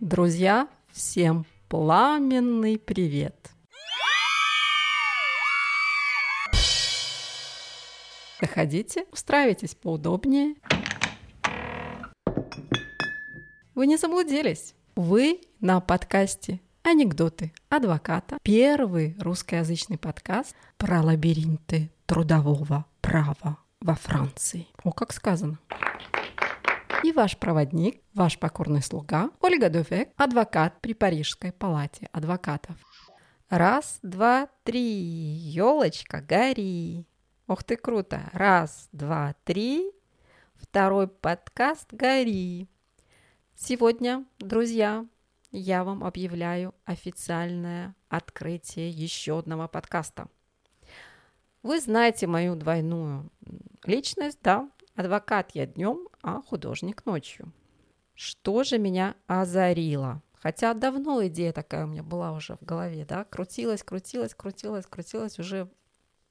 Друзья, всем пламенный привет! Заходите, устраивайтесь поудобнее. Вы не заблудились. Вы на подкасте «Анекдоты адвоката». Первый русскоязычный подкаст про лабиринты трудового права во Франции. О, как сказано. И ваш проводник, ваш покорный слуга Ольга Дувек, адвокат при Парижской палате адвокатов. Раз, два, три, елочка, гори. Ох ты круто. Раз, два, три. Второй подкаст «Гори». Сегодня, друзья, я вам объявляю официальное открытие еще одного подкаста. Вы знаете мою двойную личность, да? Адвокат я днем, а художник ночью. Что же меня озарило? Хотя давно идея такая у меня была уже в голове, да, крутилась, крутилась, крутилась, крутилась уже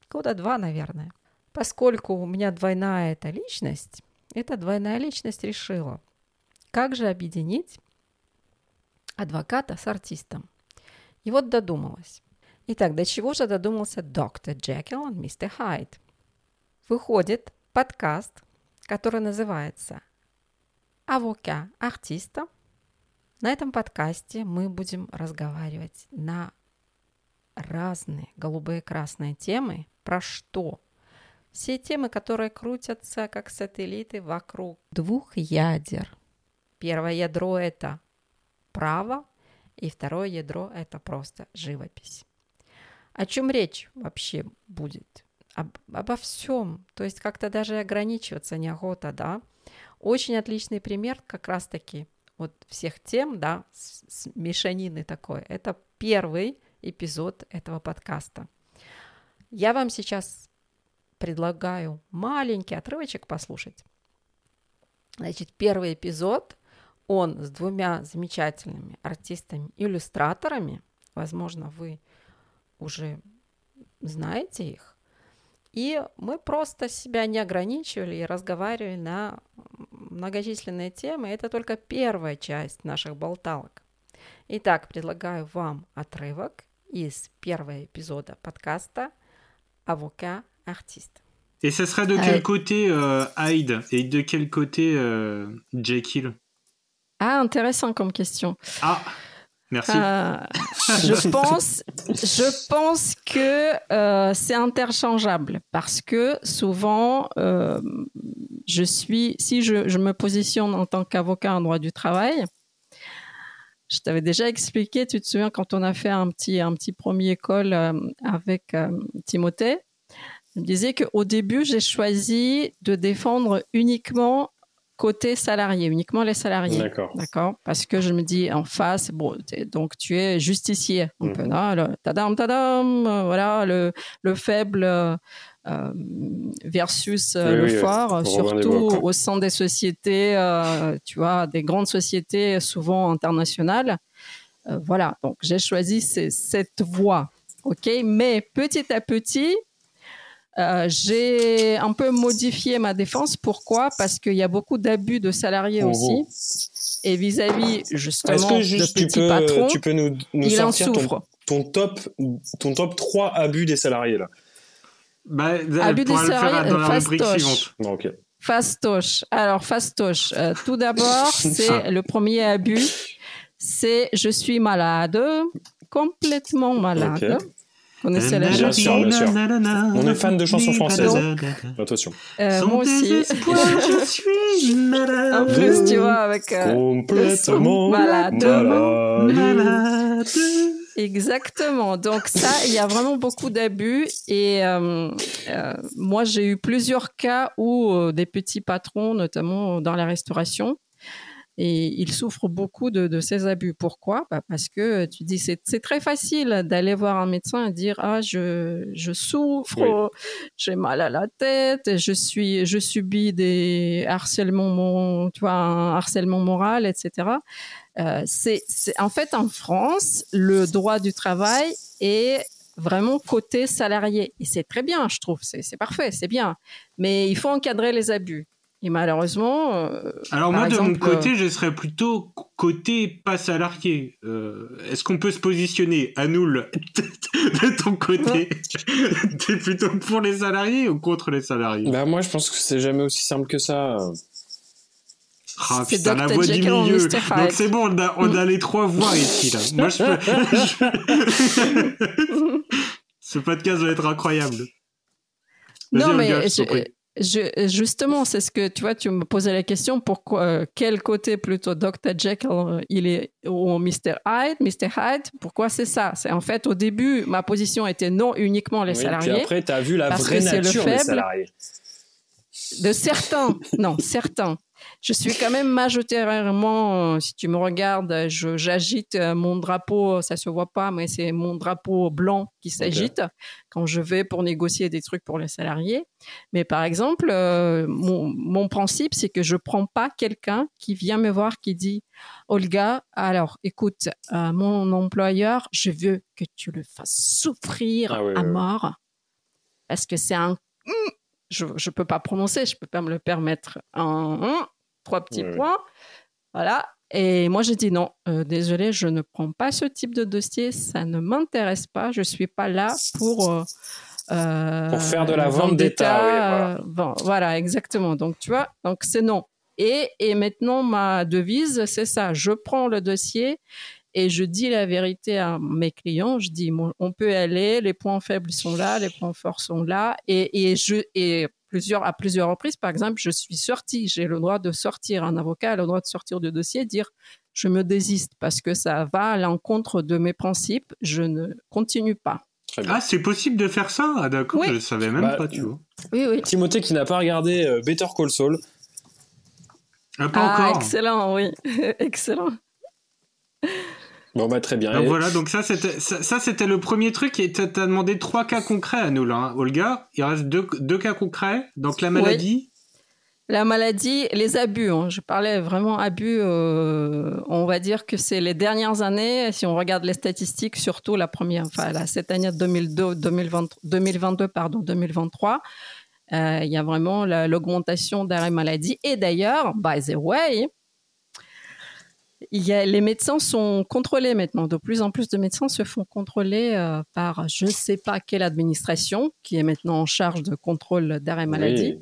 года два, наверное. Поскольку у меня двойная эта личность, эта двойная личность решила, как же объединить адвоката с артистом. И вот додумалась. Итак, до чего же додумался доктор Джекил и мистер Хайд? Выходит подкаст, который называется «Авока артиста». На этом подкасте мы будем разговаривать на разные голубые красные темы. Про что? Все темы, которые крутятся как сателлиты вокруг двух ядер. Первое ядро – это право, и второе ядро – это просто живопись. О чем речь вообще будет? Об, обо всем. То есть как-то даже ограничиваться неохота, да. Очень отличный пример как раз-таки вот всех тем, да, с, с мешанины такой. Это первый эпизод этого подкаста. Я вам сейчас предлагаю маленький отрывочек послушать. Значит, первый эпизод, он с двумя замечательными артистами-иллюстраторами. Возможно, вы уже знаете их. И мы просто себя не ограничивали и разговаривали на многочисленные темы. Это только первая часть наших болталок. Итак, предлагаю вам отрывок из первого эпизода подкаста «Avocat артист». Et ça sera de quel côté euh, Hyde et de quel côté euh, Jekyll Ah, intéressant comme question. Ah Merci. Euh, je pense, je pense que euh, c'est interchangeable parce que souvent, euh, je suis, si je, je, me positionne en tant qu'avocat en droit du travail, je t'avais déjà expliqué, tu te souviens quand on a fait un petit, un petit premier call euh, avec euh, Timothée, il me disait qu'au début, j'ai choisi de défendre uniquement côté salarié, uniquement les salariés. D'accord. D'accord. Parce que je me dis en face, bon, donc tu es justicier, un peu, là, le, tadam, tadam, euh, voilà, le, le faible euh, versus euh, Oui, le oui, fort, oui. surtout au sein des sociétés, euh, tu vois, des grandes sociétés souvent internationales. Euh, voilà. Donc j'ai choisi cette voie. OK. Mais petit à petit, euh, j'ai un peu modifié ma défense. Pourquoi? Parce qu'il y a beaucoup d'abus de salariés aussi. Et vis-à-vis justement Est-ce que de juste petits peux, patrons, tu peux nous, nous il en sortir ton, souffre. ton top, ton top 3 abus des salariés là? Bah, Abus des salariés, dans la rubrique fastoche. suivante. Non, ok. Fastoche. Alors, fastoche. Euh, tout d'abord, c'est Ah. le premier abus. C'est je suis malade, complètement malade. Connaissez la Bien chanson sûr, bien sûr. On est fan de chansons françaises. Attention. Euh, Moi aussi. désespoir, je suis malade. En plus, tu vois, avec euh, Complètement malade. malade. Malade. Exactement. Donc ça, il y a vraiment beaucoup d'abus. Et euh, euh, moi, j'ai eu plusieurs cas où euh, des petits patrons, notamment dans la restauration, et ils souffrent beaucoup de, de ces abus. Pourquoi? Bah Parce que tu dis, c'est très facile d'aller voir un médecin et dire, ah, je, je souffre, Oui. j'ai mal à la tête, je suis, je subis des harcèlements, tu vois, un harcèlement moral, etc. Euh, c'est, en fait en France, le droit du travail est vraiment côté salarié et c'est très bien, je trouve. C'est parfait, c'est bien, mais il faut encadrer les abus. Et malheureusement. Euh, Alors moi, de mon côté, je serais plutôt côté pas salarié. Est-ce qu'on peut se positionner à nous de ton côté? T'es plutôt pour les salariés ou contre les salariés? Bah moi, je pense que c'est jamais aussi simple que ça. Ah putain, la voix du milieu. Donc c'est bon, on a, on a les trois voix ici là. Moi je peux. Ce podcast va être incroyable. Non mais je, justement, c'est ce que tu vois, tu me posais la question pourquoi, euh, quel côté plutôt Dr. Jekyll euh, il est ou Mr. Hyde, Mr. Hyde, pourquoi c'est ça? C'est en fait au début, ma position était non uniquement les salariés. Puis après, tu as vu la vraie nature des salariés. De certains, non, certains. Je suis quand même majoritairement, euh, si tu me regardes, j'agite euh, mon drapeau, ça se voit pas, mais c'est mon drapeau blanc qui s'agite quand je vais pour négocier des trucs pour les salariés. Mais par exemple, euh, mon, principe, c'est que je prends pas quelqu'un qui vient me voir qui dit, Olga, alors écoute, mon employeur, je veux que tu le fasses souffrir ah à mort parce que c'est un je ne peux pas prononcer, je ne peux pas me le permettre. Un, trois petits points. Voilà. Et moi, j'ai dit non, euh, désolé, je ne prends pas ce type de dossier, ça ne m'intéresse pas, je ne suis pas là pour... Euh, euh, pour faire de la vente d'État. voilà. voilà, exactement. Donc, tu vois, donc c'est non. Et, et maintenant, ma devise, c'est ça. Je prends le dossier et je dis la vérité à mes clients. Je dis, on peut aller, les points faibles sont là, les points forts sont là. Et, et je, et plusieurs, à plusieurs reprises, par exemple, je suis sortie, j'ai le droit de sortir, un avocat a le droit de sortir du dossier, dire, je me désiste parce que ça va à l'encontre de mes principes, je ne continue pas. Ah, c'est possible de faire ça Ah d'accord, je ne savais même bah, pas, tu vois. Oui, oui. Timothée qui n'a pas regardé euh, Better Call Saul. Ah, pas ah, encore. excellent, oui. excellent. Bon bah très bien. Donc voilà, donc ça c'était ça, c'était le premier truc et t'as demandé trois cas concrets à nous là, hein, Olga. Il reste deux, deux, cas concrets. Donc la maladie. La maladie, les abus. Hein. Je parlais vraiment abus. Euh, on va dire que c'est les dernières années. Si on regarde les statistiques, surtout la première, enfin cette année 2002, 2022, pardon, 2023. Euh, il y a vraiment l'augmentation d'arrêt maladie. Et d'ailleurs, by the way, il y a, les médecins sont contrôlés maintenant. De plus en plus de médecins se font contrôler euh, par je ne sais pas quelle administration qui est maintenant en charge de contrôle d'arrêt maladie,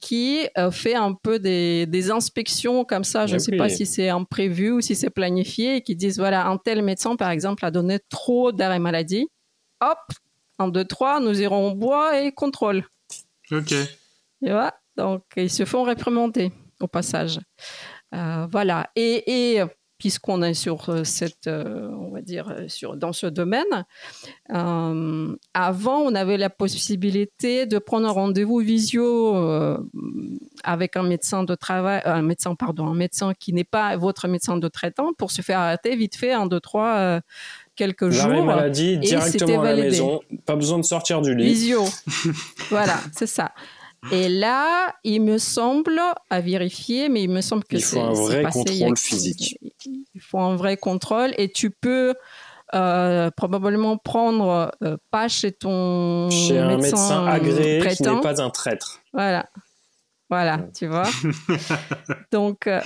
qui euh, fait un peu des, des, inspections comme ça. Je ne sais pas si c'est imprévu ou si c'est planifié et qui disent voilà, un tel médecin, par exemple, a donné trop d'arrêt maladie. Hop, un, deux, trois, nous irons au bois et contrôle. Ok. Tu vois Donc, ils se font réprimander au passage. Euh, voilà. Et, et puisqu'on est sur euh, cette, euh, on va dire, sur, dans ce domaine, avant, on avait la possibilité de prendre un rendez-vous visio avec un médecin de travail, un médecin, pardon, un médecin qui n'est pas votre médecin de traitant pour se faire arrêter vite fait, un, deux, trois, quelques jours. maladie directement à la maison, pas besoin de sortir du lit. Visio. voilà, c'est ça. Et là, il me semble, à vérifier, mais il me semble que c'est. Il faut un vrai contrôle physique. Il faut un vrai contrôle et tu peux euh, probablement prendre euh, pas chez ton chez un médecin, agréé qui n'est pas un traître. Voilà, voilà, tu vois. Donc. Euh,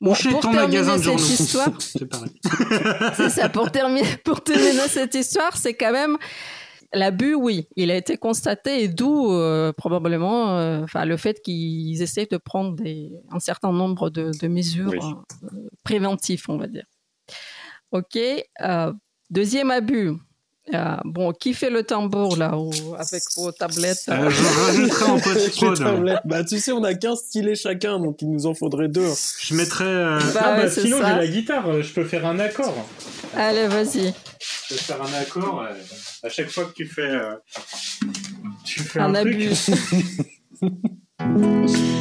bon, pour terminer cette histoire, c'est ça. Pour terminer, pour terminer cette histoire, c'est quand même L'abus, oui, il a été constaté et d'où euh, probablement euh, le fait qu'ils essaient de prendre des, un certain nombre de, mesures euh, préventives, on va dire. Ok. deuxième abus. bon, qui fait le tambour là avec vos tablettes je Bah, tu sais, on a 15 stylés chacun, donc il nous en faudrait deux. Je mettrais. Bah, ah, bah, sinon, j'ai la guitare, je peux faire un accord. Allez, vas-y. Je peux faire un accord à chaque fois que tu fais, euh, tu fais un, un abus.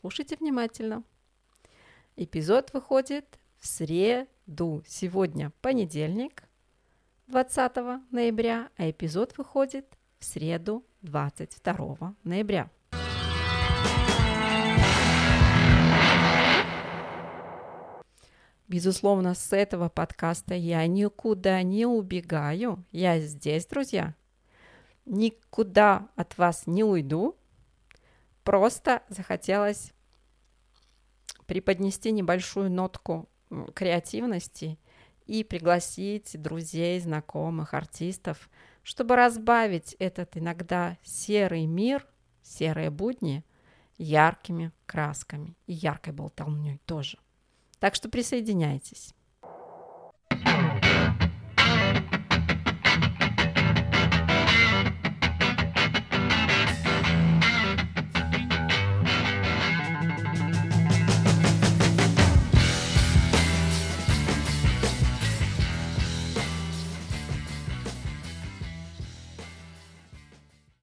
Слушайте внимательно. Эпизод выходит в среду. Сегодня понедельник, 20 ноября, а эпизод выходит в среду, 22 ноября. Безусловно, с этого подкаста я никуда не убегаю. Я здесь, друзья. Никуда от вас не уйду. просто захотелось преподнести небольшую нотку креативности и пригласить друзей, знакомых, артистов, чтобы разбавить этот иногда серый мир, серые будни яркими красками и яркой болтовней тоже. Так что присоединяйтесь.